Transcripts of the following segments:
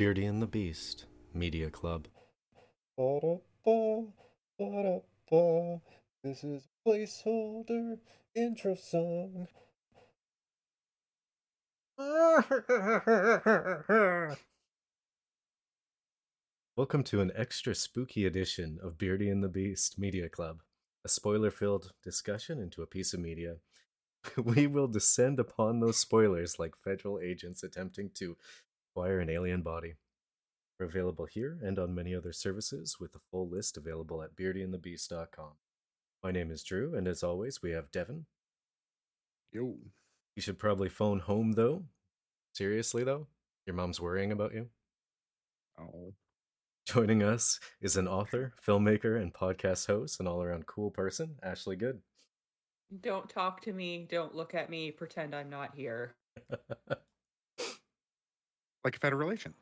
Beardy and the Beast Media Club. This is placeholder intro song. Welcome to an extra spooky edition of Beardy and the Beast Media Club, a spoiler filled discussion into a piece of media. We will descend upon those spoilers like federal agents attempting to acquire an alien body. We're available here and on many other services, with a full list available at beardyandthebeast.com. My name is Drew, and as always, we have Devin. Yo. You should probably phone home, though. Seriously, though? Your mom's worrying about you? Oh. Joining us is an author, filmmaker, and podcast host, an all around cool person, Ashley Good. Don't talk to me. Don't look at me. Pretend I'm not here. Like a federal agent.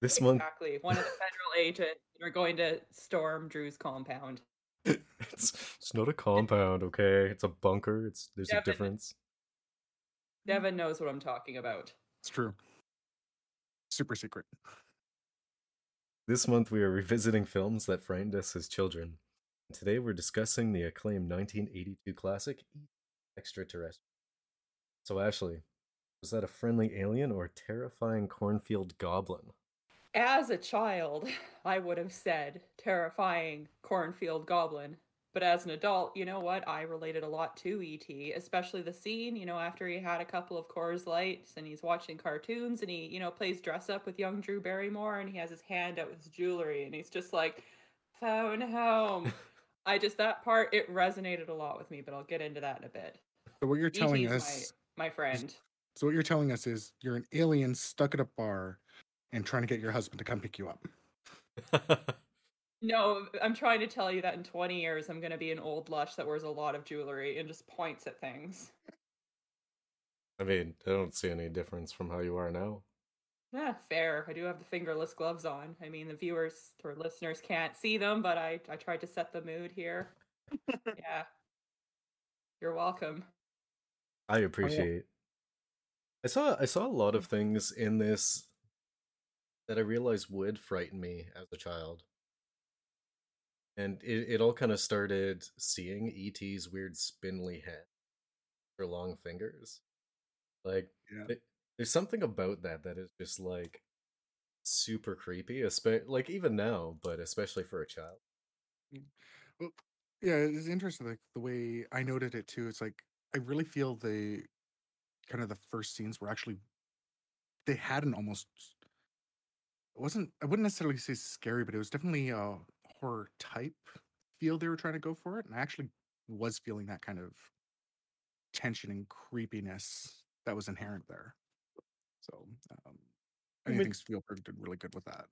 this month, Exactly. One of the federal agents are going to storm Drew's compound. it's, it's not a compound, okay? It's a bunker. It's There's a difference. Devin knows what I'm talking about. It's true. Super secret. This month, we are revisiting films that frightened us as children. Today, we're discussing the acclaimed 1982 classic, Extraterrestrial. So, Ashley, was that a friendly alien or a terrifying cornfield goblin? As a child, I would have said terrifying cornfield goblin. But as an adult, you know what? I related a lot to E.T., especially the scene, you know, after he had a couple of Coors Lights and he's watching cartoons and he, you know, plays dress up with young Drew Barrymore and he has his hand out with his jewelry and he's just like, phone home. I just, that part, it resonated a lot with me, but I'll get into that in a bit. So what you're telling E.T. 's us my, my friend. So what you're telling us is you're an alien stuck at a bar and trying to get your husband to come pick you up. No, I'm trying to tell you that in 20 years, I'm going to be an old lush that wears a lot of jewelry and just points at things. I mean, I don't see any difference from how you are now. Yeah, fair. I do have the fingerless gloves on. I mean, the viewers or listeners can't see them, but I, I tried to set the mood here. yeah. You're welcome. I oh, appreciate. I saw I saw a lot of mm-hmm. things in this that I realized would frighten me as a child. And it, it all kind of started seeing E.T.'s weird spindly head for long fingers. Like Yeah. it- there's something about that that is just like super creepy, especially like even now, but especially for a child. Mm. Yeah, it's interesting like the way I noted it too. It's like I really feel the kind of the first scenes were actually they had an almost it wasn't I wouldn't necessarily say scary, but it was definitely a horror type feel they were trying to go for it. And I actually was feeling that kind of tension and creepiness that was inherent there. So um I think Spielberg did really good with that.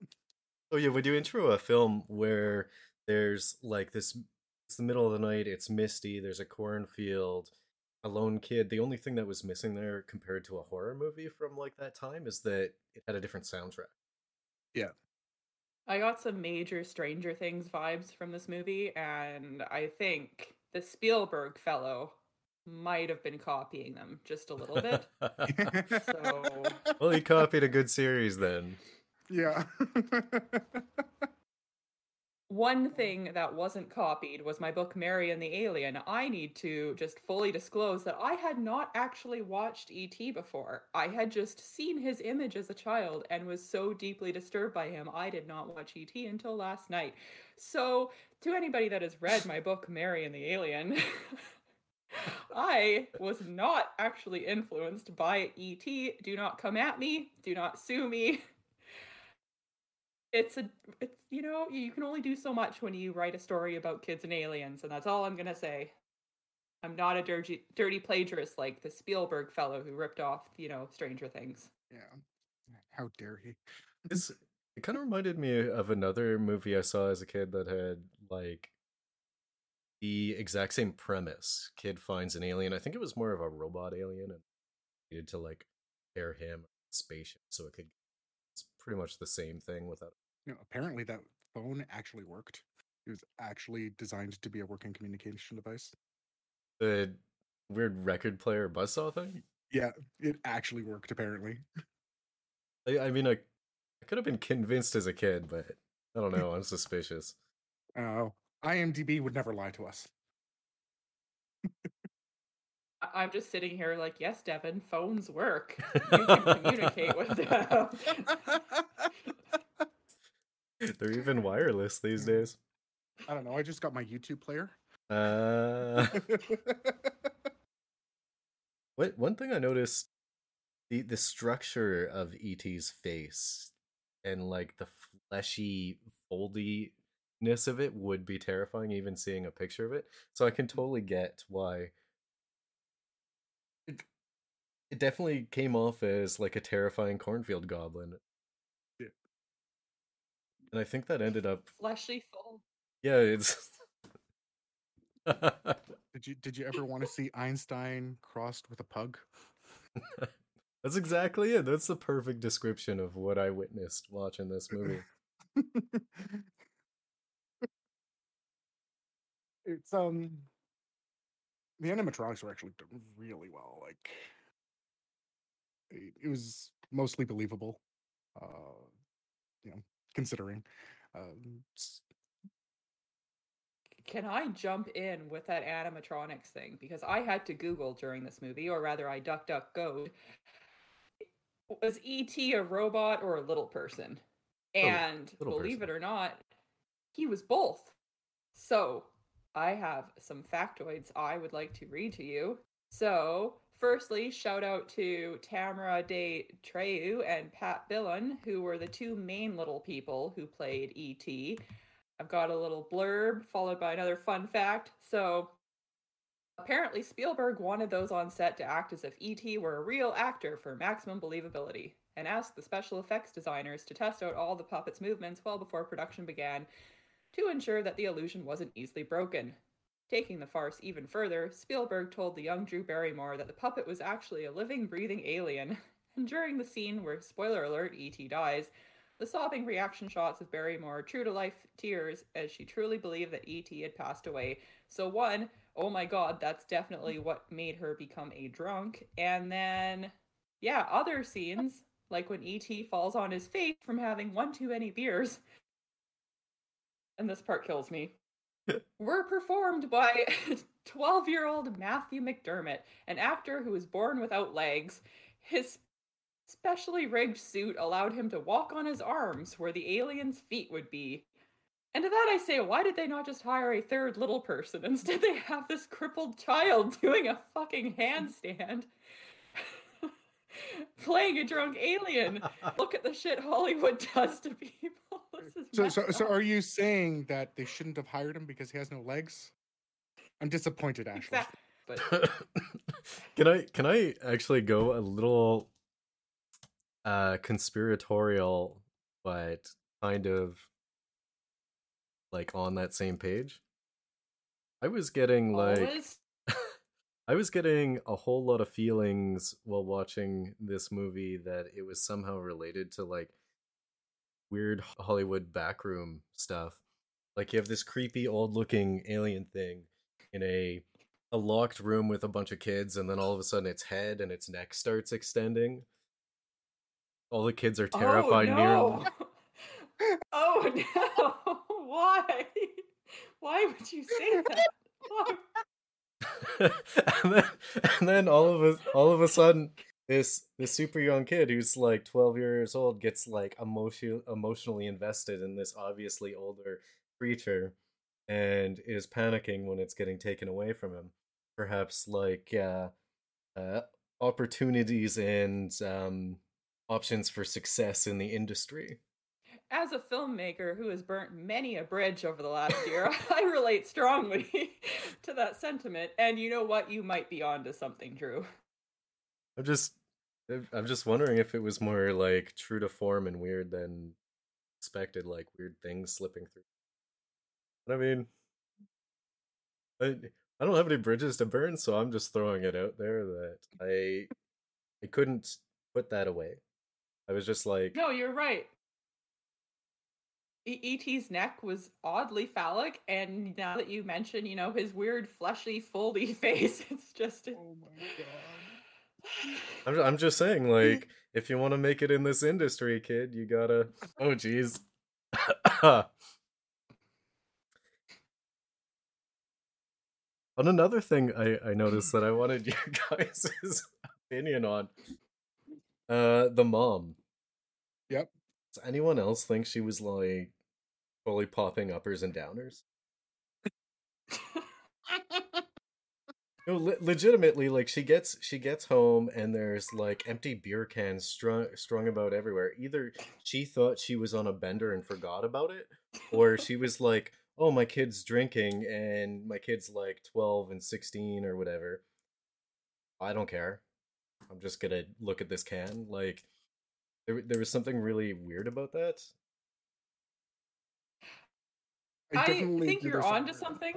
Oh yeah, would you intro a film where there's like this it's the middle of the night, it's misty, there's a cornfield, a lone kid. The only thing that was missing there compared to a horror movie from like that time is that it had a different soundtrack. Yeah. I got some major Stranger Things vibes from this movie, and I think the Spielberg fellow might have been copying them just a little bit. So- well, he copied a good series then. yeah. One thing that wasn't copied was my book Mary and the Alien. I need to just fully disclose that I had not actually watched E.T. before. I had just seen his image as a child and was so deeply disturbed by him, I did not watch E.T. until last night. So, to anybody that has read my book Mary and the Alien, I was not actually influenced by E.T. Do not come at me. Do not sue me it's a it's you know you can only do so much when you write a story about kids and aliens and that's all i'm gonna say i'm not a dirty dirty plagiarist like the spielberg fellow who ripped off you know stranger things yeah. How dare he? It's, it kind of reminded me of another movie I saw as a kid that had like the exact same premise. Kid finds an alien. I think it was more of a robot alien and needed to like pair him spaceship so it could. It's pretty much the same thing without. You know, apparently that phone actually worked. It was actually designed to be a working communication device. The weird record player buzzsaw thing. Yeah, it actually worked apparently. I, I mean, I, I could have been convinced as a kid, but I don't know. I'm suspicious. Oh, IMDb would never lie to us. I- I'm just sitting here like, yes, Devin, phones work. You can communicate with them. They're even wireless these days. I don't know. I just got my YouTube player. Uh, what one thing I noticed the the structure of ET's face and like the fleshy foldiness of it would be terrifying even seeing a picture of it. So I can totally get why it, it definitely came off as like a terrifying cornfield goblin. Yeah. And I think that ended up Fleshy full. yeah, it's Did you did you ever want to see Einstein crossed with a pug? That's exactly it. That's the perfect description of what I witnessed watching this movie. it's um the animatronics were actually done really well. Like it, it was mostly believable. Uh, you know, considering. Um, Can I jump in with that animatronics thing? Because I had to Google during this movie, or rather, I duck duck go. Was ET a robot or a little person? And little believe person. it or not, he was both. So I have some factoids I would like to read to you. So, firstly, shout out to Tamara De Treaux and Pat Bilon, who were the two main little people who played ET. I've got a little blurb followed by another fun fact. So, apparently, Spielberg wanted those on set to act as if E.T. were a real actor for maximum believability and asked the special effects designers to test out all the puppet's movements well before production began to ensure that the illusion wasn't easily broken. Taking the farce even further, Spielberg told the young Drew Barrymore that the puppet was actually a living, breathing alien. And during the scene where, spoiler alert, E.T. dies, the sobbing reaction shots of Barrymore, true to life tears as she truly believed that E.T. had passed away. So, one, oh my god, that's definitely what made her become a drunk. And then, yeah, other scenes, like when E.T. falls on his face from having one too many beers. And this part kills me. Were performed by 12 year old Matthew DeMeritt, an actor who was born without legs. His specially rigged suit allowed him to walk on his arms where the alien's feet would be. And to that I say, why did they not just hire a third little person? Instead, they have this crippled child doing a fucking handstand. Playing a drunk alien. Look at the shit Hollywood does to people. This is so so so are you saying that they shouldn't have hired him because he has no legs? I'm disappointed, Ashley. Exact- But can I can I actually go a little uh conspiratorial but kind of like on that same page? I was getting like I was getting a whole lot of feelings while watching this movie that it was somehow related to like weird Hollywood backroom stuff. Like you have this creepy old looking alien thing in a a locked room with a bunch of kids and then all of a sudden its head and its neck starts extending. All the kids are oh, terrified oh, near no. oh no! Why? Why would you say that? And then and then all of a all of a sudden this this super young kid who's like 12 years old gets like emotion, emotionally invested in this obviously older creature and is panicking when it's getting taken away from him perhaps like uh, uh opportunities and um options for success in the industry As a filmmaker who has burnt many a bridge over the last year, I relate strongly to that sentiment. And you know what? You might be onto something, Drew. i'm just i'm just wondering if it was more like true to form and weird than expected like weird things slipping through but i mean I, I don't have any bridges to burn so i'm just throwing it out there that i i couldn't put that away i was just like No, you're right. E- E.T.'s neck was oddly phallic, and now that you mention, you know, his weird fleshy, foldy face, it's just Oh my god. I'm, I'm just saying, like, if you want to make it in this industry, kid, you gotta. Oh, jeez. on another thing, I I noticed that I wanted your guys' opinion on. Uh, the mom. Yep. Does anyone else think she was like fully popping uppers and downers? No, le- legitimately, like she gets she gets home and there's like empty beer cans strung strung about everywhere. Either she thought she was on a bender and forgot about it, or she was like, "Oh, my kid's drinking and my kid's like twelve and sixteen or whatever." I don't care. I'm just gonna look at this can. Like, there there was something really weird about that. I definitely think you're her some onto something.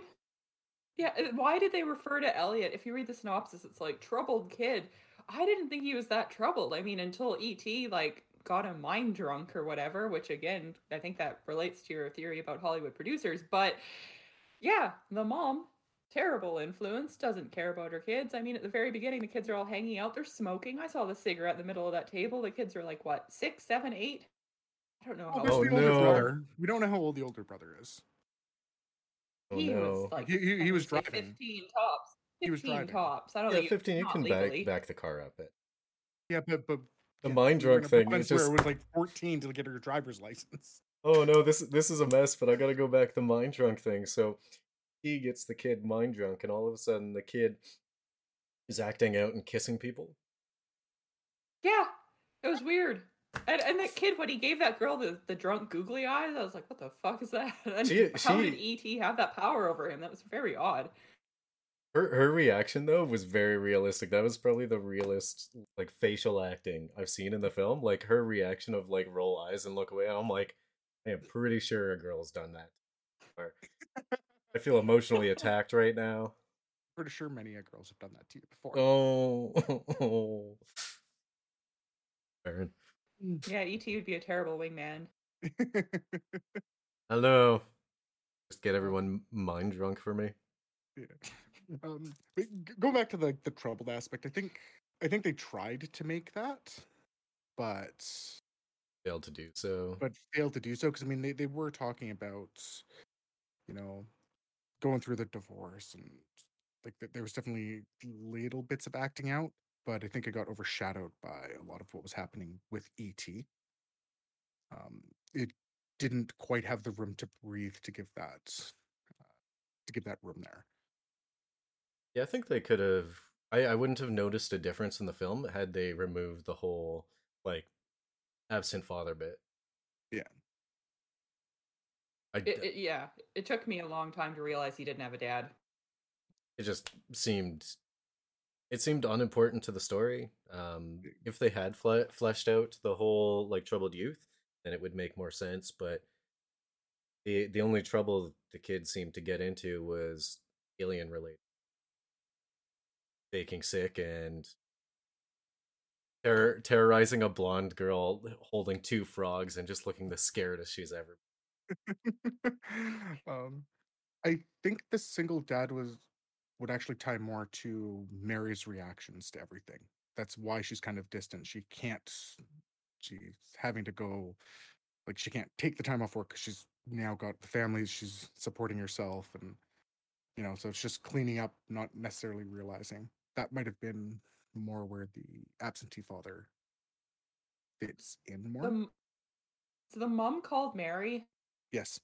Yeah, uh, why did they refer to Elliot? If you read the synopsis, it's like troubled kid. I didn't think he was that troubled. I mean, until ET like got him mind drunk or whatever, which again, I think that relates to your theory about Hollywood producers. But yeah, the mom, terrible influence, doesn't care about her kids. I mean, at the very beginning, the kids are all hanging out, they're smoking. I saw the cigarette in the middle of that table. The kids are like what, six, seven, eight? I don't know Oh, how there's Oh, the older no. brother. We don't know how old the older brother is. Oh he no! was like He- he- he was driving. 15 tops. 15 He was driving. tops. I don't yeah, think fifteen. You can legally. back back the car up. It. Yeah, but but The yeah, mind we were in drunk thing, province it's where just- it was like 14 to get her driver's license. Oh no, this this is a mess, but I gotta go back the mind drunk thing. So he gets the kid mind drunk, and all of a sudden the kid is acting out and kissing people. Yeah, it was weird. And, and that kid, when he gave that girl the, the drunk googly eyes, I was like, what the fuck is that? And She- how she- did E.T. have that power over him? That was very odd. Her her reaction though was very realistic. That was probably the realest like facial acting I've seen in the film. Like her reaction of like roll eyes and look away. I'm like, I am pretty sure a girl's done that. Or- I feel emotionally attacked right now. Pretty sure many girls have done that to you before. Oh, Baron. Yeah, E.T. would be a terrible wingman. Hello. Just get everyone mind drunk for me. Yeah. um, go back to the the troubled aspect. I think I think they tried to make that, but Failed to do so. but failed to do so because I mean they, they were talking about you know going through the divorce and like there was definitely little bits of acting out, but I think it got overshadowed by a lot of what was happening with ET. Um, it didn't quite have the room to breathe to give that uh, to give that room there. Yeah, I think they could have. I, I wouldn't have noticed a difference in the film had they removed the whole like absent father bit. Yeah. I, It, it, yeah, it took me a long time to realize he didn't have a dad. it just seemed it seemed unimportant to the story. Um, if they had fle- fleshed out the whole like troubled youth, then it would make more sense. But the the only trouble the kid seemed to get into was alien related, faking sick and terror- terrorizing a blonde girl holding two frogs and just looking the scaredest she's ever. um, I think the single dad was would actually tie more to Mary's reactions to everything. That's why she's kind of distant. She can't. She's having to go. Like she can't take the time off work because she's now got the family. She's supporting herself, and you know, so it's just cleaning up, not necessarily realizing that might have been more where the absentee father fits in more. The, so the mom called Mary. yes.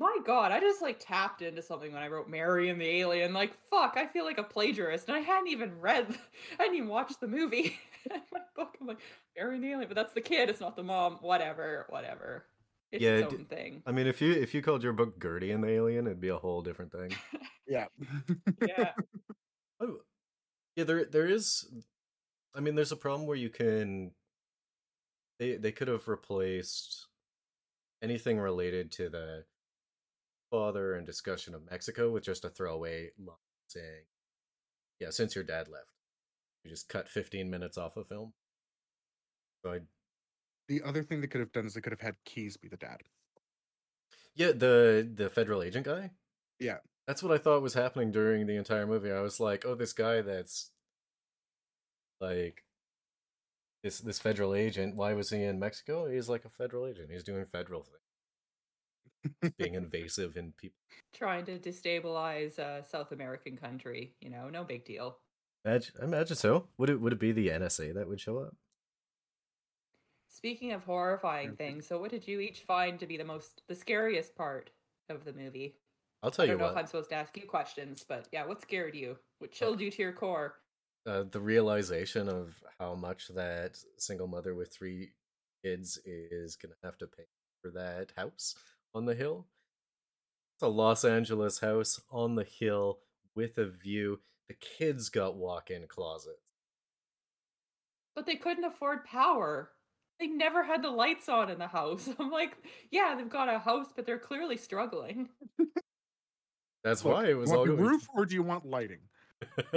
My God, I just like tapped into something when I wrote Mary and the Alien. Like, fuck, I feel like a plagiarist, and I hadn't even read, I hadn't even watched the movie. in my book, I'm like Mary and the Alien, but that's the kid. It's not the mom. Whatever, whatever. It's Yeah, its d- own thing. I mean, if you if you called your book Gertie and the Alien, it'd be a whole different thing. Yeah. Yeah, Oh, yeah. There, there is. I mean, there's a problem where you can. They they could have replaced anything related to the father and discussion of Mexico with just a throwaway line saying, "Yeah, since your dad left, you just cut 15 minutes off a film." So I, The other thing they could have done is they could have had Keys be the dad. yeah, the the federal agent guy. Yeah. That's what I thought was happening during the entire movie. I was like, "Oh, this guy that's like this this federal agent. Why was he in Mexico? He's like a federal agent. He's doing federal things, being invasive in people. Trying to destabilize a South American country, you know, no big deal. Imagine, imagine so. Would it would it be the NSA that would show up? Speaking of horrifying things, so what did you each find to be the most the scariest part of the movie? I'll tell you. I don't know what. if I'm supposed to ask you questions, but yeah, what scared you? What chilled you to your core? uh, the realization of how much that single mother with three kids is gonna have to pay for that house on the hill. It's a Los Angeles house on the hill with a view. The kids got walk-in closets. But they couldn't afford power. They never had the lights on in the house. I'm like, yeah, they've got a house, but they're clearly struggling. That's Look, why it was you all the roof, or do you want lighting?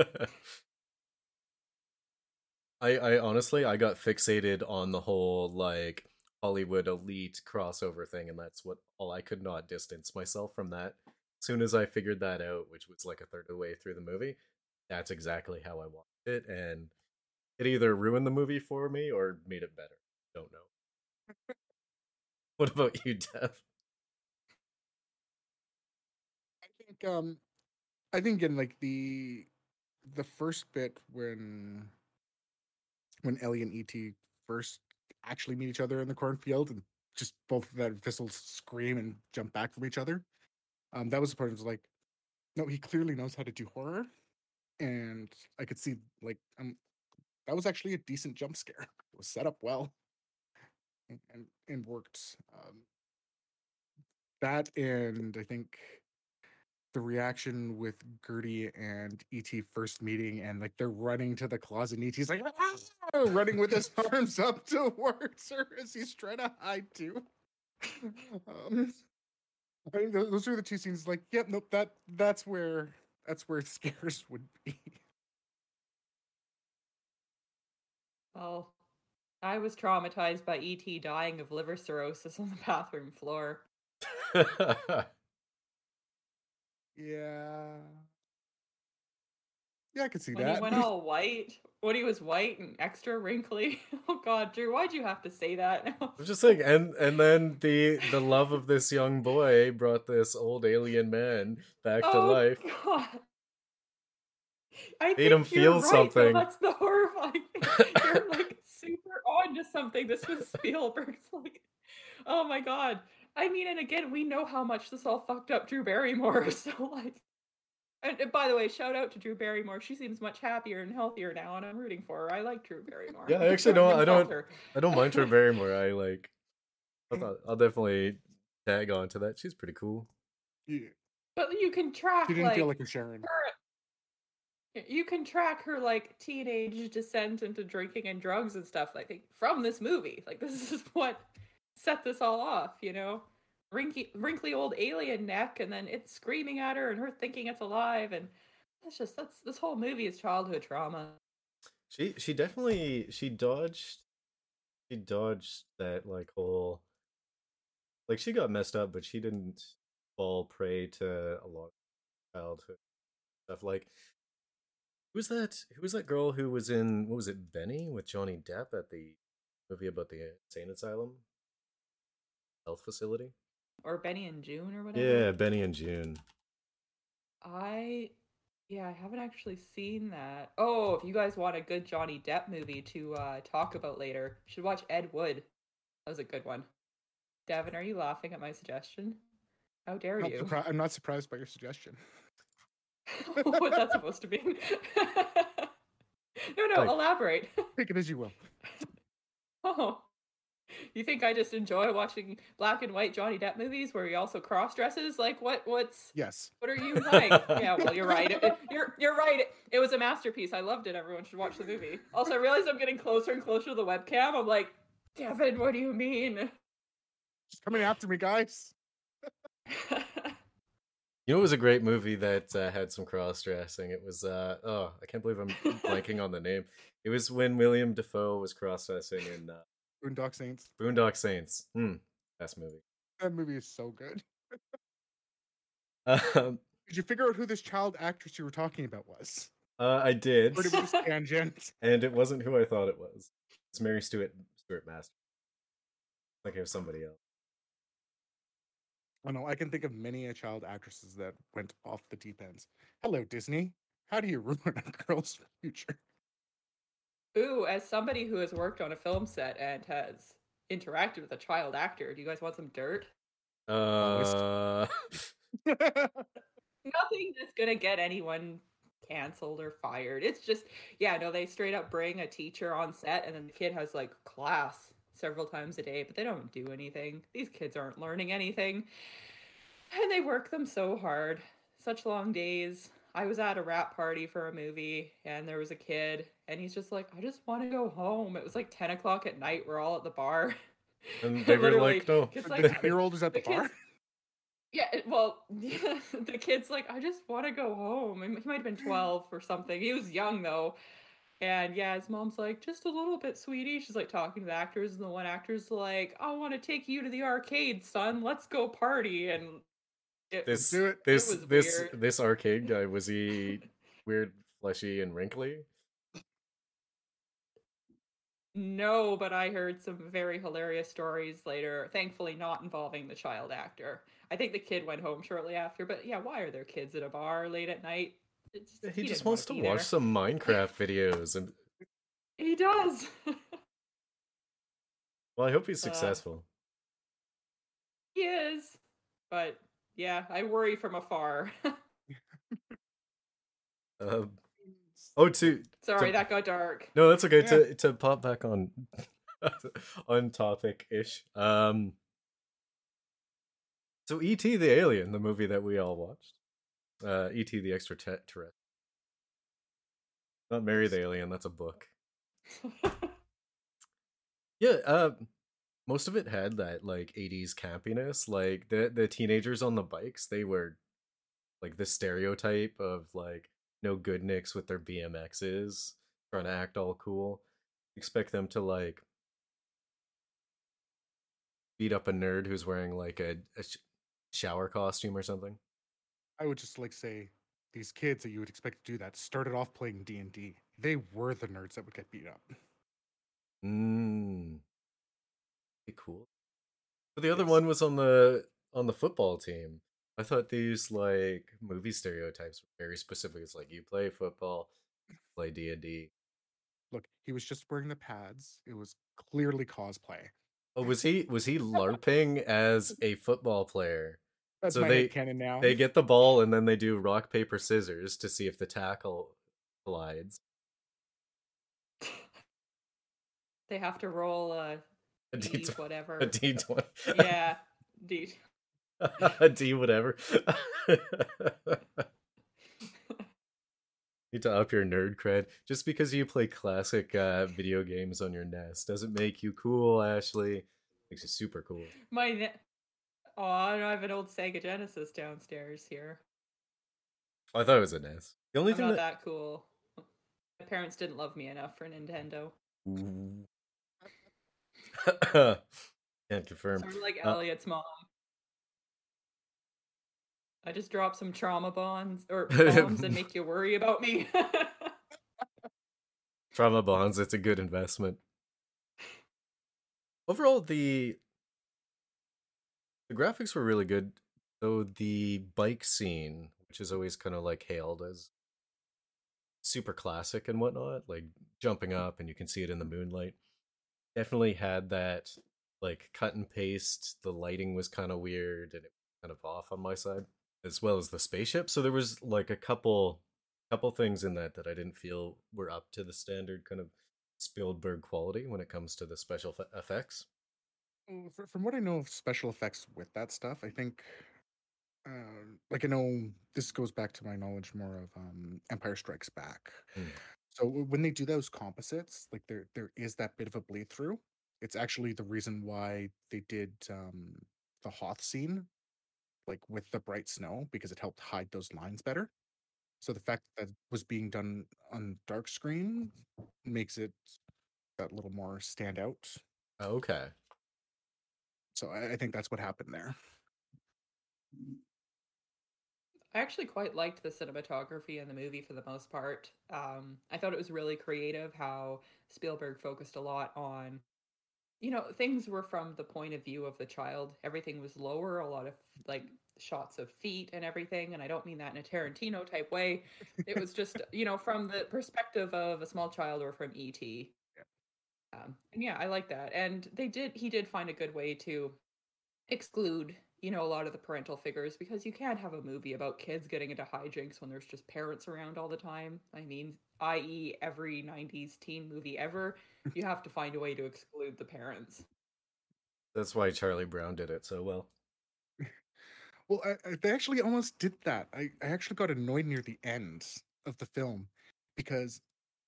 I I honestly I got fixated on the whole like Hollywood elite crossover thing, and that's what all I could not distance myself from that. As soon as I figured that out, which was like a third of the way through the movie, that's exactly how I watched it, and it either ruined the movie for me or made it better. Don't know. what about you, Dev? I think um I think in like the the first bit when when Ellie and ET first actually meet each other in the cornfield and just both of their whistles scream and jump back from each other. Um that was the part I was like, no, he clearly knows how to do horror. And I could see like um that was actually a decent jump scare. It was set up well and and, and worked. Um that and I think the reaction with Gertie and ET first meeting and like they're running to the closet and ET's like "Ah!" running with his arms up towards her as he's trying to hide too. Um, I think those are the two scenes like, yep, nope, that that's where that's where scares would be. Well, I was traumatized by ET dying of liver cirrhosis on the bathroom floor. Yeah. Yeah, I could see When that. he went all white, he was white and extra wrinkly. Oh God, Drew, why'd you have to say that? I'm just saying, and and then the the love of this young boy brought this old alien man back to oh life. God. I Made him feel right, something. That's the horrifying. thing. You're like super on to something. This was Spielberg's like, oh my god. I mean, and again, we know how much this all fucked up Drew Barrymore. So like, and, and by the way, shout out to Drew Barrymore. She seems much happier and healthier now, and I'm rooting for her. I like Drew Barrymore. Yeah, I actually don't- I don't- I don't mind Drew Barrymore. I like. I thought I'll definitely tag on to that. She's pretty cool. Yeah, But you can track she didn't like, feel like a Sharon. her you can track her like teenage descent into drinking and drugs and stuff i think from this movie like this is what set this all off you know wrinkly, wrinkly old alien neck and then it's screaming at her and her thinking it's alive and that's just that's this whole movie is childhood trauma She she definitely she dodged she dodged that like whole like she got messed up, but she didn't fall prey to a lot of childhood stuff. Like who was that? Who was that girl who was in what was it, Benny with Johnny Depp at the movie about the insane asylum health facility? Or benny and Joon or whatever? Yeah, Benny and Joon. i yeah i haven't actually seen that. Oh if you guys want a good johnny depp movie to uh talk about later you should watch ed wood. That was a good one. Devin are you laughing at my suggestion? How dare Not you? surpri- I'm not surprised by your suggestion. what's that supposed to mean? No no Like- elaborate. Take it as you will. oh you think i just enjoy watching black and white johnny depp movies where he also cross dresses like what what's Yes. What are you like? yeah, well, you're right. It- it- you're you're right. It, it was a masterpiece. I loved it. Everyone should watch the movie. Also, I realize I'm getting closer and closer to the webcam. I'm like, Devin, what do you mean? Just coming after me, guys. You know, it was a great movie that uh, had some cross dressing. It was, uh, oh, I can't believe I'm blanking on the name. It was when Willem Dafoe was cross dressing in uh, Boondock Saints. Boondock Saints. Hmm, best movie. That movie is so good. Um, Did you figure out who this child actress you were talking about was? Uh, I did, Pretty much tangent. and it wasn't who I thought it was. It's Mary Stuart Stuart Masterson. Like it was somebody else. I know I can think of many a child actresses that went off the deep ends. Hello, Disney. How do you ruin a girl's future? Ooh, as somebody who has worked on a film set and has interacted with a child actor, do you guys want some dirt? Uh, Nothing that's gonna get anyone canceled or fired. It's just, yeah, no, they straight up bring a teacher on set and then the kid has like class several times a day, but they don't do anything. These kids aren't learning anything. And they work them so hard. Such long days. I was at a wrap party for a movie and there was a kid and he's just like, I just want to go home. It was like 10 o'clock at night. We're all at the bar. and they were like, no. It's the like, year old is at the, the bar. kids- yeah, it- well, the kid's like, I just want to go home. And He might have been 12 or something. He was young though. And yeah, his mom's like, just a little bit, sweetie. She's like talking to the actors, and the one actor's like, I want to take you to the arcade, son. Let's go party. And it This it. this was this weird. this arcade guy was he weird, fleshy, and wrinkly? No, but I heard some very hilarious stories later, thankfully not involving the child actor. I think the kid went home shortly after, but yeah, why are there kids at a bar late at night? It's He, didn't just wants to watch there. some Minecraft videos, and He does. well, I hope he's Uh, successful. he is. But yeah, I worry from afar. Um, oh, to Sorry, So- that got dark. No, that's okay. Yeah. To to pop back on on topic ish. Um so E.T. the Alien, the movie that we all watched. Uh E.T. the Extraterrestrial. Not Mary the Alien, that's a book. Yeah, uh most of it had that like 80s campiness. Like the the teenagers on the bikes, they were like the stereotype of like no good nicks with their BMXs, trying to act all cool. Expect them to like beat up a nerd who's wearing like a, a sh- shower costume or something. I would just like say these kids that you would expect to do that started off playing D and D. They were the nerds that would get beat up. Mm. Be cool. But the other one was on the on the football team. I thought these like movie stereotypes were very specific. It's like you play football, play D and D. Look, he was just wearing the pads. It was clearly cosplay. Oh, was he was he larping as a football player? That's So my they- canon now. They get the ball and then they do rock paper scissors to see if the tackle collides. They have to roll a A D, D whatever. a D twenty. yeah, D. a D whatever. Need to up your nerd cred. Just because you play classic uh, video games on your NES doesn't make you cool, Ashley. Makes you super cool. My ne- oh, I have an old Sega Genesis downstairs here. I thought it was a NES. The only I'm thing not that, that cool. My parents didn't love me enough for Nintendo. Ooh. can't confirm. Sort of like Uh, Elliot's mom. I just drop some trauma bonds or bombs and make you worry about me. Trauma bonds. It's a good investment. Overall, the the graphics were really good, though the bike scene, which is always kind of like hailed as super classic and whatnot, like jumping up and you can see it in the moonlight, definitely had that like cut and paste. The lighting was kind of weird and it was kind of off on my side, as well as the spaceship. So there was like a couple couple things in that that I didn't feel were up to the standard kind of Spielberg quality when it comes to the special fe- effects. Mm, From what I know of special effects with that stuff, I think, um, like I know this goes back to my knowledge more of um, Empire Strikes Back. Mm. So w- when they do those composites, like there there is that bit of a bleed through. It's actually the reason why they did um, the Hoth scene, like with the bright snow, because it helped hide those lines better. So the fact that was being done on dark screen makes it that little more stand out. Okay. So I, I think that's what happened there. I actually quite liked the cinematography in the movie for the most part. Um, I thought it was really creative how Spielberg focused a lot on, you know, things were from the point of view of the child. Everything was lower, a lot of like shots of feet and everything. And I don't mean that in a Tarantino type way. It was just, you know, from the perspective of a small child or from ET. Um, and yeah, I like that. And they did, he did find a good way to exclude you know a lot of the parental figures because you can't have a movie about kids getting into hijinks when there's just parents around all the time i mean i.e every 90s teen movie ever you have to find a way to exclude the parents That's why Charlie Brown did it so well. Well, I, I, they actually almost did that. I, I actually got annoyed near the end of the film because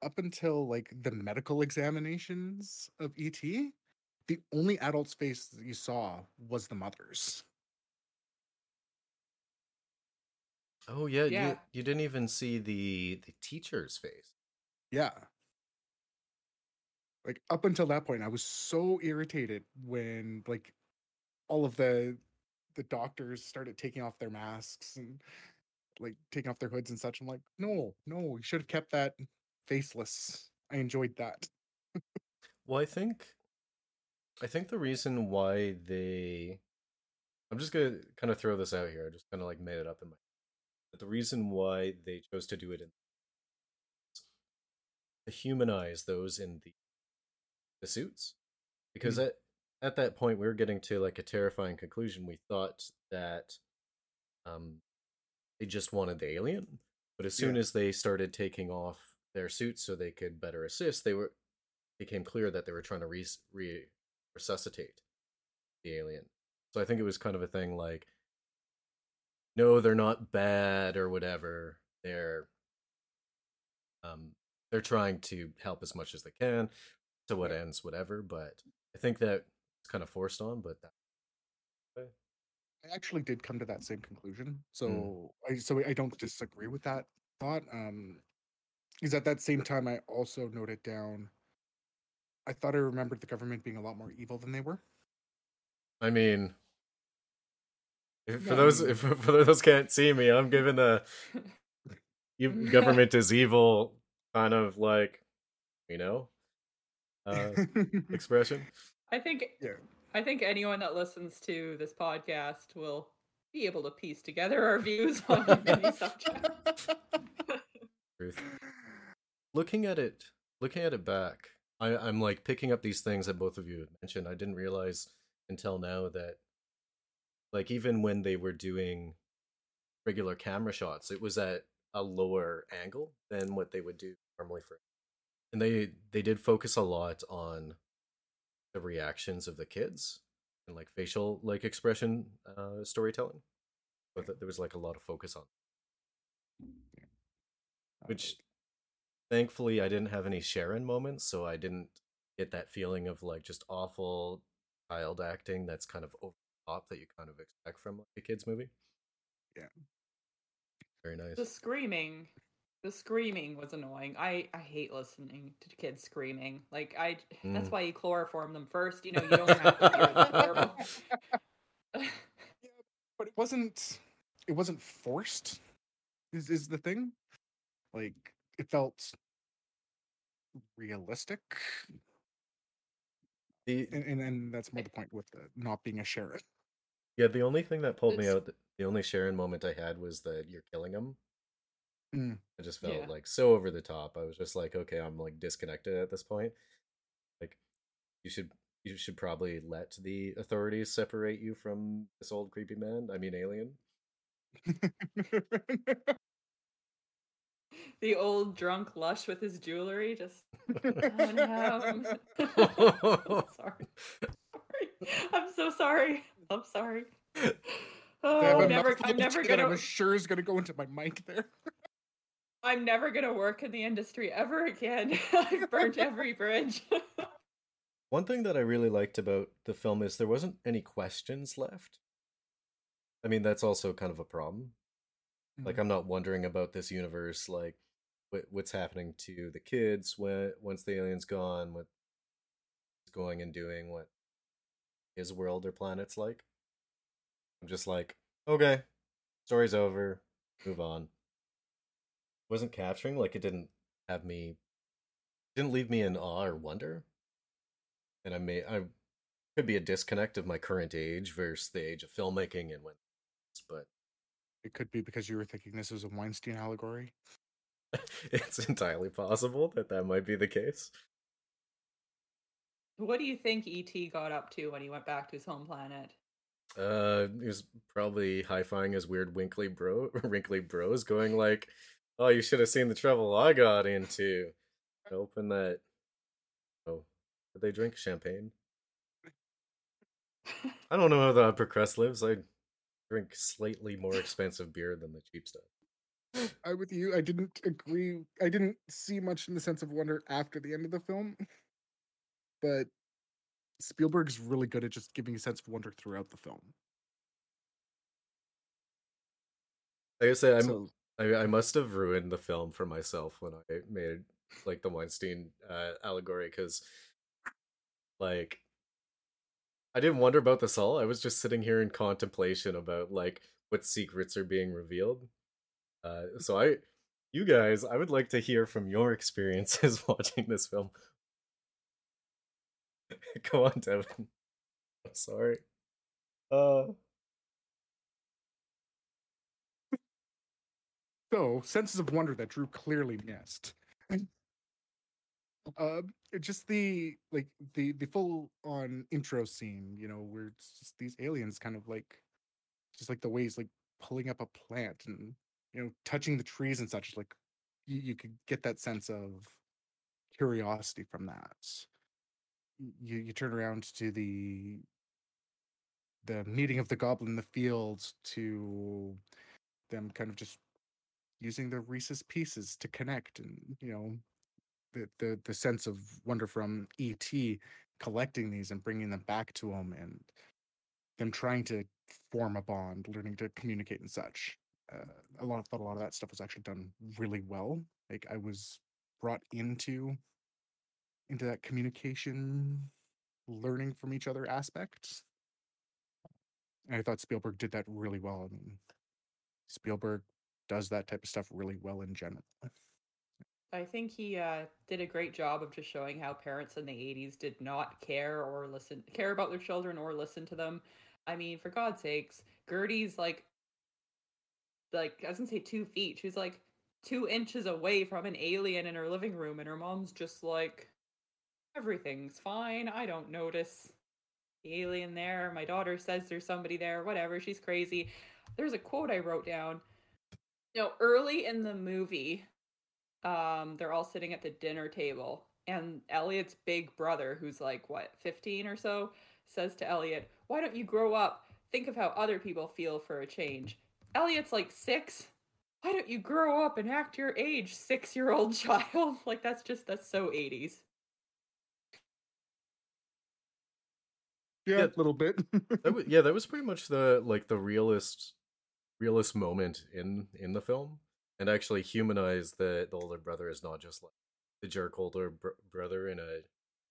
up until like the medical examinations of ET, the only adult's face that you saw was the mother's. Oh yeah, Yeah. you you didn't even see the the teacher's face. Yeah. Like up until that point, I was so irritated when like all of the the doctors started taking off their masks and like taking off their hoods and such. I'm like, no, no, you should have kept that faceless. I enjoyed that. Well, I think I think the reason why they I'm just gonna kind of throw this out here. I just kind of like made it up in my but the reason why they chose to do it in to humanize those in the the suits because at at that point we were getting to like a terrifying conclusion. We thought that um they just wanted the alien but as soon Yeah. as they started taking off their suits so they could better assist they were became clear that they were trying to re, re resuscitate the alien. So i think it was kind of a thing like no they're not bad or whatever they're um they're trying to help as much as they can to what ends whatever but i think that it's kind of forced on but that, I actually did come to that same conclusion. So I so I don't disagree with that thought. Um is at that same time I also noted down I thought I remembered the government being a lot more evil than they were. i mean if, for those if, for those can't see me i'm giving the you, government is evil kind of like you know uh expression. I think Yeah. i think anyone that listens to this podcast will be able to piece together our views on any subject. Truth. Looking at it looking at it back I, i'm like picking up these things that both of you had mentioned. I didn't realize until now that like even when they were doing regular camera shots it was at a lower angle than what they would do normally for and they they did focus a lot on the reactions of the kids and like facial like expression uh storytelling. But th- there was like a lot of focus on which thankfully I didn't have any Sharon moments, so I didn't get that feeling of like just awful child acting that's kind of over top that you kind of expect from like a kids movie. Yeah. Very nice. the screaming the screaming was annoying i i hate listening to kids screaming like i that's Mm. why you chloroform them first you know you don't have to horrible but it wasn't it wasn't forced is is the thing like it felt realistic The, and and, and that's more the point with the not being a sheriff yeah, the only thing that pulled me out, the only Sharon moment I had was that you're killing him. Mm. I just felt Yeah. like so over the top. I was just like, okay, I'm like disconnected at this point. Like, you should you should probably let the authorities separate you from this old creepy man. I mean, alien. the old drunk lush with his jewelry just on him. sorry. sorry i'm so sorry i'm sorry oh, i'm I'm never i'm never gonna was sure is gonna go into my mic there. i'm never gonna work in the industry ever again i've burnt every bridge One thing that I really liked about the film is there wasn't any questions left. I mean, that's also kind of a problem. Like, Mhm. I'm not wondering about this universe, like what what's happening to the kids when once the alien's gone, What's going and doing, what his world or planet's like. I'm just like, okay, story's over. move on. Wasn't capturing like it didn't have me didn't leave me in awe or wonder. And I may I could be a disconnect of my current age versus the age of filmmaking and when but It could be because you were thinking this was a Weinstein allegory. it's entirely possible that that might be the case. What do you think ET got up to when he went back to his home planet? Uh, he was probably high-fiving his weird winkly bro, wrinkly bros, going like, "Oh, you should have seen the trouble I got into." Open that. Oh, did they drink champagne? I don't know how the upper crust lives. I drink slightly more expensive beer than the cheap stuff. I'm with you. I didn't agree. I didn't see much in the sense of wonder after the end of the film, but Spielberg's really good at just giving a sense of wonder throughout the film. Like I say, I'm So I, I must have ruined the film for myself when I made like the Weinstein uh, allegory because like I didn't wonder about this all. I was just sitting here in contemplation about like what secrets are being revealed. Uh, so I, you guys, I would like to hear from your experiences watching this film. Go on, Devin. I'm sorry. Uh, So, senses of wonder that Drew clearly missed. uh, just the like the the full on intro scene, you know, where it's just these aliens kind of like, just like the ways like pulling up a plant and you know touching the trees and such. Like you, you could get that sense of curiosity from that. You you turn around to the the meeting of the goblin in the fields to them kind of just using the Reese's pieces to connect and you know the the the sense of wonder from ET collecting these and bringing them back to him and them trying to form a bond, learning to communicate and such. Uh, a lot of thought a lot of that stuff was actually done really well. Like I was brought into into that communication, learning from each other aspect. And I thought Spielberg did that really well. I mean, Spielberg does that type of stuff really well in general. I think he uh, did a great job of just showing how parents in the 80s did not care or listen care about their children or listen to them. I mean, for God's sakes, Gertie's like like I was gonna say two feet. She's like two inches away from an alien in her living room, and her mom's just like everything's fine. I don't notice the alien there. My daughter says there's somebody there, whatever, she's crazy. There's a quote I wrote down. You No, early in the movie, um, they're all sitting at the dinner table, and Elliott's big brother, who's like what, 15 or so, says to Elliott, Why don't you grow up? Think of how other people feel for a change. Elliott's like six. Why don't you grow up and act your age, six year old child? like, that's just, that's so 80s. Yeah, Yeah. a little bit. that was, yeah, that was pretty much the like the realist, realist moment in in the film, and actually humanize the the older brother is not just like the jerk older br- brother in a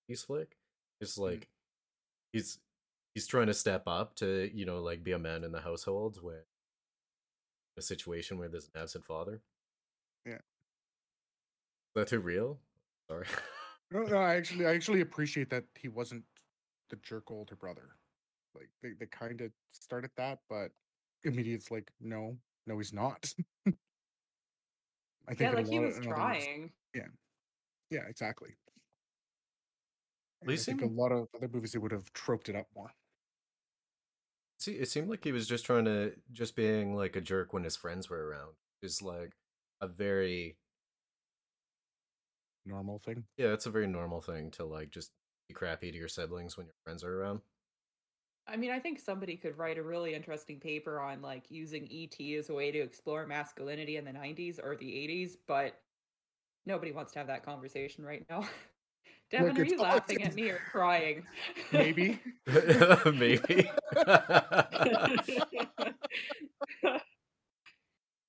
peace flick. It's mm-hmm. like he's he's trying to step up to you know like be a man in the household when a situation where there's an absent father. Yeah. Is that too real? Sorry. no, no, I actually I actually appreciate that he wasn't the jerk older brother. Like they, they kind of started that, but immediately it's like, no, no, he's not. I think Yeah, like he was of- trying. Yeah, yeah, exactly. I think a lot of other movies they would have troped it up more. See, it seemed like he was just trying to just being like a jerk when his friends were around. Is like a very Normal thing. yeah, it's a very normal thing to like just be crappy to your siblings when your friends are around. I mean, I think somebody could write a really interesting paper on like using ET as a way to explore masculinity in the 90s or the 80s, but nobody wants to have that conversation right now. Devin, are you laughing at me or crying? Maybe. Maybe.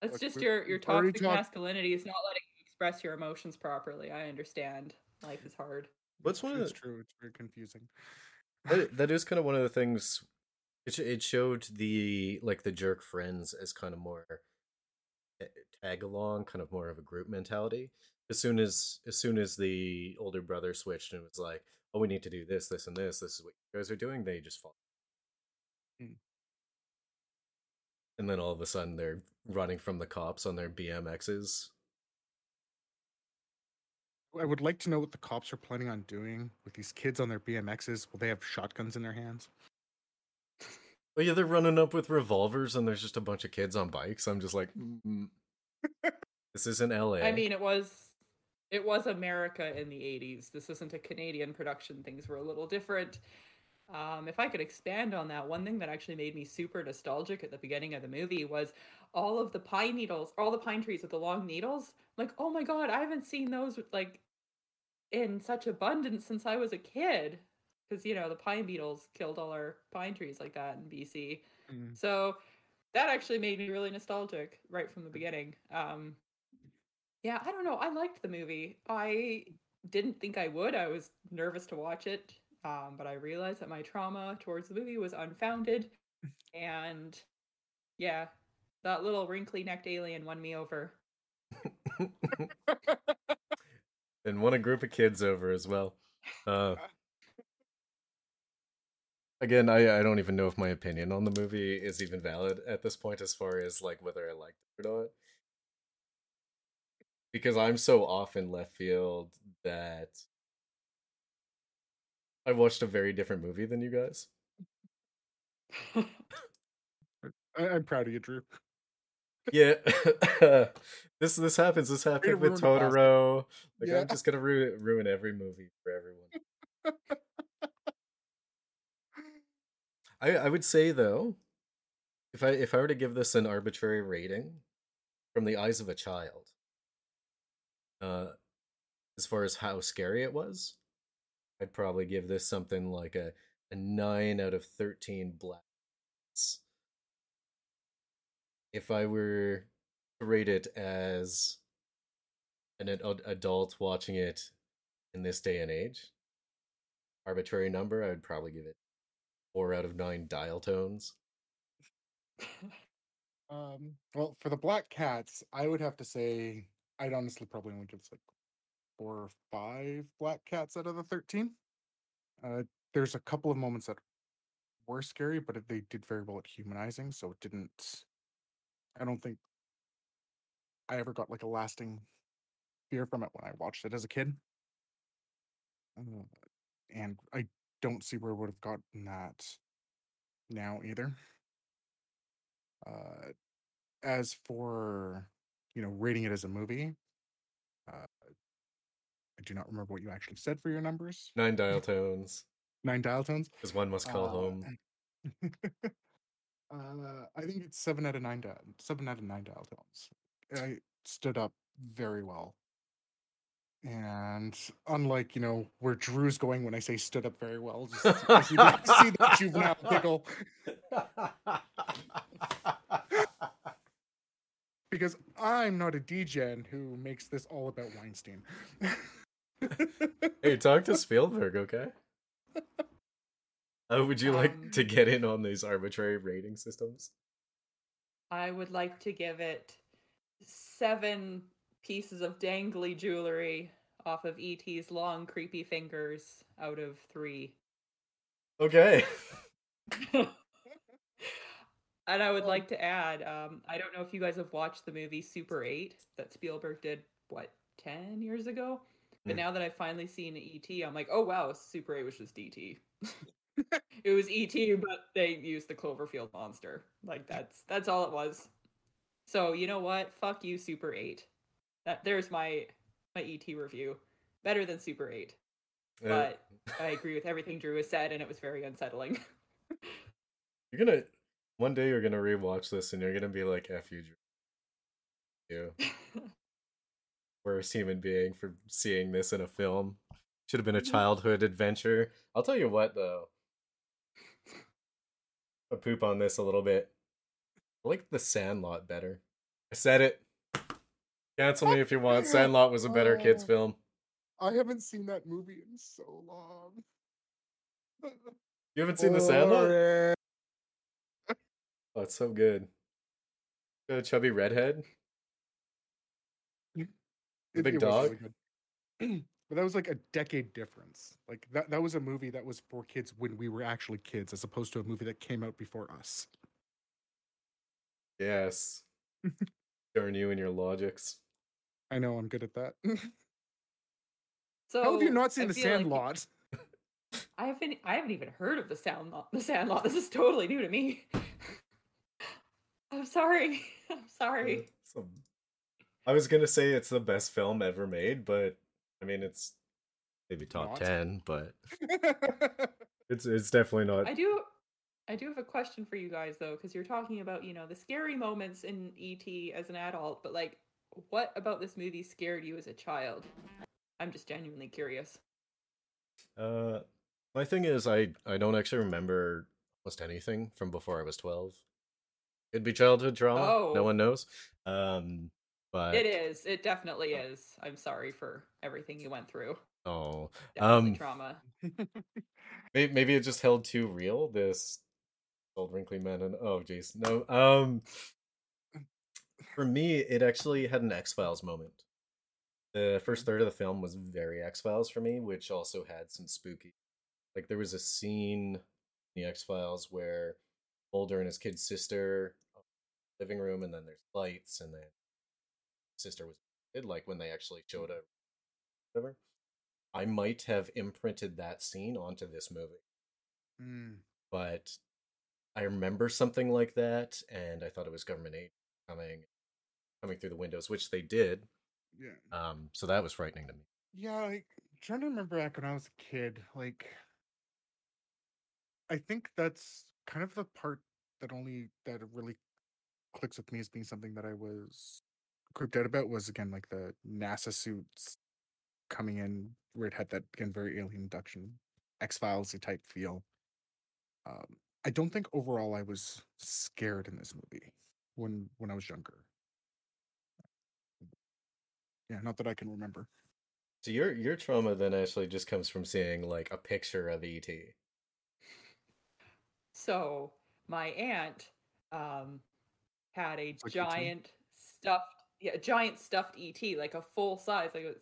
That's just your your toxic masculinity is not letting you express your emotions properly. I understand. Life is hard. What's one of it's the, true. It's very confusing. that, that is kind of one of the things. It it showed the like the jerk friends as kind of more tag along, kind of more of a group mentality. As soon as as soon as the older brother switched and was like, "Oh, we need to do this, this, and this. This is what you guys are doing," they just fall. Mm. And then all of a sudden, they're running from the cops on their BMXs. I would like to know what the cops are planning on doing with these kids on their BMXs. Will they have shotguns in their hands? Oh yeah, they're running up with revolvers, and there's just a bunch of kids on bikes. I'm just like, mm, this isn't LA. I mean, it was it was America in the 80s. This isn't a Canadian production. Things were a little different. Um, if I could expand on that, one thing that actually made me super nostalgic at the beginning of the movie was all of the pine needles, all the pine trees with the long needles. Like, oh my god, I haven't seen those like in such abundance since I was a kid. Because you know the pine beetles killed all our pine trees like that in BC. Mm. So that actually made me really nostalgic right from the beginning. Um, yeah, I don't know. I liked the movie. I didn't think I would. I was nervous to watch it, um, but I realized that my trauma towards the movie was unfounded. And yeah, that little wrinkly necked alien won me over. and won a group of kids over as well. Uh, again, I, I don't even know if my opinion on the movie is even valid at this point, as far as like whether I liked it or not. Because I'm so off in left field that I watched a very different movie than you guys. I, I'm proud of you, Drew. Yeah, this this happens. This happened with ruin a classic. Totoro. Like Yeah. I'm just gonna ruin ruin every movie for everyone. I I would say though, if I if I were to give this an arbitrary rating from the eyes of a child, uh, as far as how scary it was, I'd probably give this something like a a nine out of thirteen blacks. If I were rate it as an ad- adult watching it in this day and age, arbitrary number, I would probably give it four out of nine dial tones. Um, well, for the black cats, I would have to say I'd honestly probably only give this like four or five black cats out of the thirteen. Uh, there's a couple of moments that were scary, but they did very well at humanizing, so it didn't. I don't think I ever got like a lasting fear from it when I watched it as a kid. Uh, and I don't see where it would have gotten that now either. Uh, as for you know rating it as a movie, uh, I do not remember what you actually said for your numbers. Nine dial tones, Nine dial tones. because one must call Uh, home. uh, I think it's seven out of nine dial, seven out of nine dial tones. I stood up very well. And unlike, you know, where Drew's going when I say stood up very well, just I see, the, see the juvenile giggle because I'm not a DGen who makes this all about Weinstein. hey, talk to Spielberg, okay? How would you like to Um, get in on these arbitrary rating systems? I would like to give it seven pieces of dangly jewelry off of ET's long, creepy fingers out of three. Okay. and I would like to add, um, I don't know if you guys have watched the movie Super 8 that Spielberg did, what, 10 years ago? But Mm. now that I've finally seen ET, I'm like, oh wow, Super 8 was just DT. it was ET, but they used the Cloverfield monster. Like that's that's all it was. So you know what? Fuck you, Super 8. That there's my my ET review. Better than Super 8. Uh, But I agree with everything Drew has said, and it was very unsettling. you're gonna one day you're gonna rewatch this and you're gonna be like, "F you, Drew." you worst human being for seeing this in a film. Should have been a childhood adventure. I'll tell you what, though. I poop on this a little bit. I like The Sandlot better. I said it. Cancel me if you want. Sandlot was a better kids Oh. film. I haven't seen that movie in so long. You haven't seen The Sandlot? Oh, it's so good. The chubby redhead. The big was dog? really but that was like a decade difference. Like that that was a movie that was for kids when we were actually kids, as opposed to a movie that came out before us. Yes. Darn you and your logics. I know I'm good at that. So How have you not seen I The feel like Sandlot? I haven't. I haven't even heard of the Sandlot. The Sandlot. This is totally new to me. I'm sorry. I'm sorry. Some- I was gonna say it's the best film ever made, but I mean it's maybe top Not. ten, but it's it's definitely not. I do. I do have a question for you guys though, because you're talking about you know the scary moments in ET as an adult, but like, what about this movie scared you as a child? I'm just genuinely curious. Uh, my thing is, I I don't actually remember almost anything from before I was twelve. Could be childhood trauma. Oh. No one knows. Um, but It is. It definitely is. I'm sorry for everything you went through. Oh, Definitely um, trauma. maybe, maybe it just held too real. This old wrinkly man and oh, jeez, no. Um, for me, it actually had an X Files moment. The first third of the film was very X Files for me, which also had some spooky. Like there was a scene in the X Files where Mulder and his kid sister are in the living room, and then there's lights, and then the sister was did like when they actually showed a whatever. I might have imprinted that scene onto this movie, Mm. but I remember something like that, and I thought it was government aid coming coming through the windows, which they did. Yeah. Um, so that was frightening to me. Yeah, like trying to remember back when I was a kid, like I think that's kind of the part that only that really clicks with me as being something that I was creeped out about was again like the NASA suits coming in where it had that again very alien abduction, X Files type feel. Um, I don't think overall I was scared in this movie when when I was younger. Yeah, not that I can remember. So your your trauma then actually just comes from seeing like a picture of ET. So my aunt um had a Like ET? giant stuffed yeah, a giant stuffed ET, like a full size, like a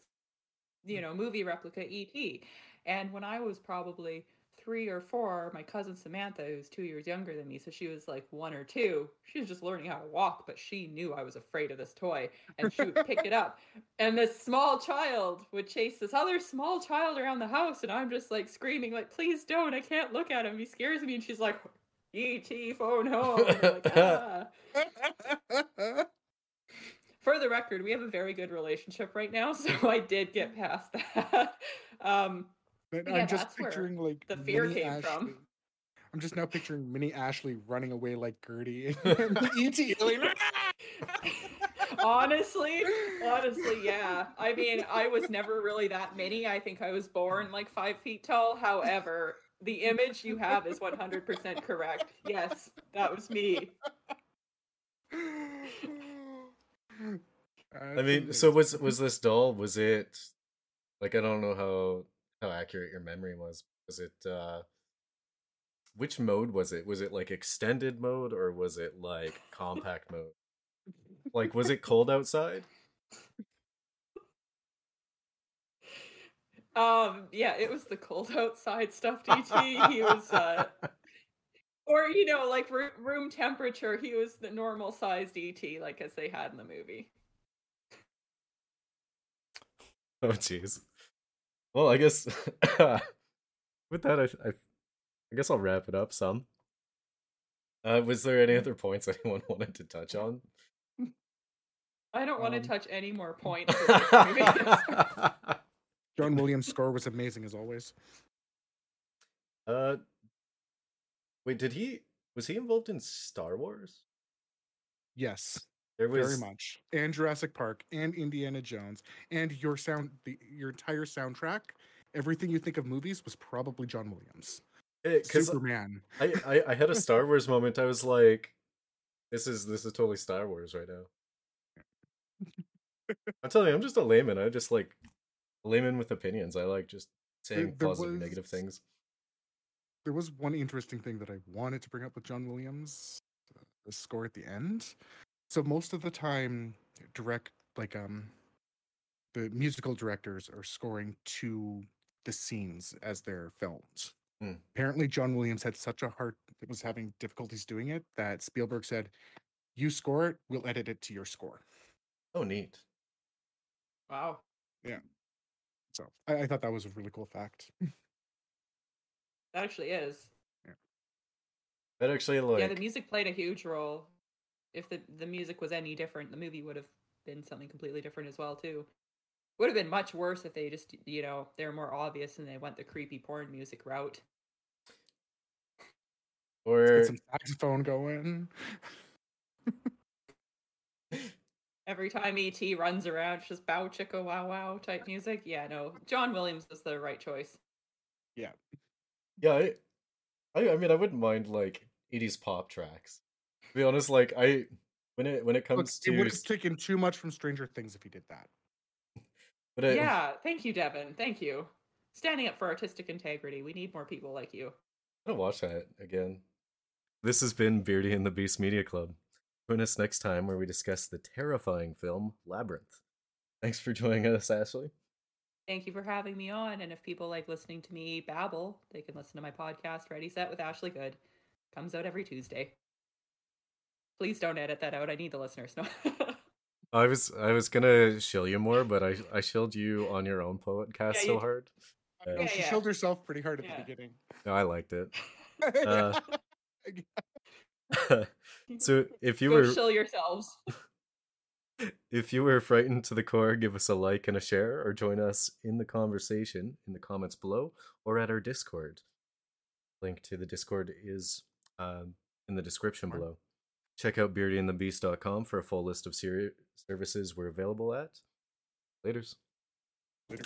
you know, movie replica ET. And when I was probably three or four, my cousin Samantha, who's two years younger than me, so she was like one or two, she was just learning how to walk, but she knew I was afraid of this toy. And she would pick it up. And this small child would chase this other small child around the house, and I'm just like screaming, like, please don't, I can't look at him. He scares me. And she's like, E.T. phone home. Like, ah. For the record, we have a very good relationship right now, so I did get past that. um, But Yeah, I'm just that's where picturing like the fear mini came from. I'm just now picturing mini Ashley running away like Gertie and ET. like, honestly, honestly, yeah. I mean, I was never really that mini. I think I was born like five feet tall. However, the image you have is 100% correct. Yes, that was me. I mean, so was was this doll? Was it like I don't know how how accurate your memory was. Was it uh which mode was it? Was it like extended mode or was it like compact mode? Like was it cold outside? Um, yeah, it was the cold outside stuffed ET. He was, uh, or you know, like room, room temperature. He was the normal sized ET, like as they had in the movie. Oh jeez. Well, I guess with that, I, I I guess I'll wrap it up. Some. Uh, was there any other points anyone wanted to touch on? I don't want to Um, touch any more points. of this movie. John Williams' score was amazing as always. uh, wait, did he was he involved in Star Wars? Yes, There was very much. And Jurassic Park and Indiana Jones and your sound, the your entire soundtrack, everything you think of movies was probably John Williams. Eh, because Superman. I, I I had a Star Wars moment. I was like, this is this is totally Star Wars right now. I'm telling you, I'm just a layman. I just like layman with opinions. I like just saying there positive, negative was- things. There was one interesting thing that I wanted to bring up with John Williams, the score at the end. So most of the time, direct like um, the musical directors are scoring to the scenes as they're filmed. Hmm. Apparently, John Williams had such a hard was having difficulties doing it that Spielberg said, "You score it, we'll edit it to your score." Oh, neat. Wow. Yeah. So I, I thought that was a really cool fact. That actually is. That actually like yeah, the music played a huge role. If the the music was any different, the movie would have been something completely different as well too. Would have been much worse if they just you know they're more obvious and they went the creepy porn music route. or Get some saxophone going. Every time ET runs around, it's just bow chicka wow wow type music. Yeah, no, John Williams was the right choice. yeah, I, I I mean I wouldn't mind like 80s pop tracks. To be honest, like I when it when it Look, to it would have taken too much from Stranger Things if he did that. but it, uh, yeah, thank you, Devin. Thank you. Standing up for artistic integrity. We need more people like you. I'm gonna watch that again. This has been Beardy and the Beast Media Club. Join us next time where we discuss the terrifying film Labyrinth. Thanks for joining us, Ashley. Thank you for having me on. And if people like listening to me babble, they can listen to my podcast, Ready Set with Ashley Good. Comes out every Tuesday. Please don't edit that out. I need the listeners. No. I was I was gonna shill you more, but I I shilled you on your own podcast Yeah, so hard. I know Yeah. she Yeah, showed herself pretty hard at Yeah. the beginning. No, I liked it. Uh, so if you Go were shill yourselves. If you were frightened to the core, give us a like and a share, or join us in the conversation in the comments below or at our Discord. Link to the Discord is um, in the description below. Check out beardyandthebeast.com for a full list of services we're available at. Laters. Later.